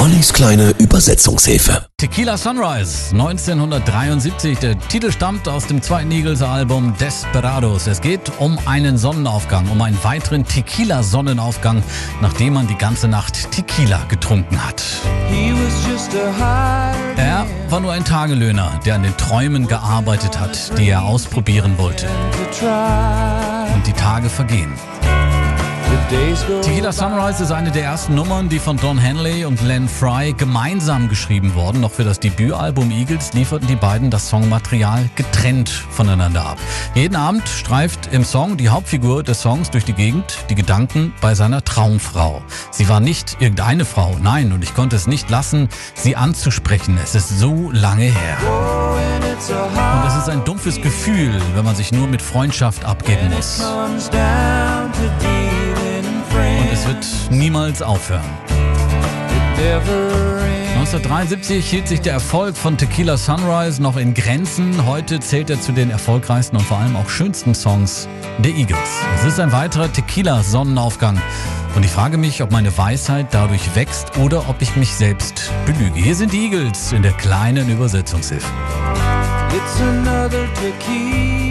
Ollis kleine Übersetzungshilfe. Tequila Sunrise 1973. Der Titel stammt aus dem zweiten Eagles-Album Desperados. Es geht um einen Sonnenaufgang, um einen weiteren Tequila-Sonnenaufgang, nachdem man die ganze Nacht Tequila getrunken hat. Er war nur ein Tagelöhner, der an den Träumen gearbeitet hat, die er ausprobieren wollte. Und die Tage vergehen. Tequila Sunrise ist eine der ersten Nummern, die von Don Henley und Len Fry gemeinsam geschrieben wurden. Noch für das Debütalbum Eagles lieferten die beiden das Songmaterial getrennt voneinander ab. Jeden Abend streift im Song die Hauptfigur des Songs durch die Gegend, die Gedanken bei seiner Traumfrau. Sie war nicht irgendeine Frau, nein, und ich konnte es nicht lassen, sie anzusprechen. Es ist so lange her. Und es ist ein dumpfes Gefühl, wenn man sich nur mit Freundschaft abgeben muss. Niemals aufhören. 1973 hielt sich der Erfolg von Tequila Sunrise noch in Grenzen. Heute zählt er zu den erfolgreichsten und vor allem auch schönsten Songs der Eagles. Es ist ein weiterer Tequila-Sonnenaufgang. Und ich frage mich, ob meine Weisheit dadurch wächst oder ob ich mich selbst belüge. Hier sind die Eagles in der kleinen Übersetzungshilfe. It's another tequila.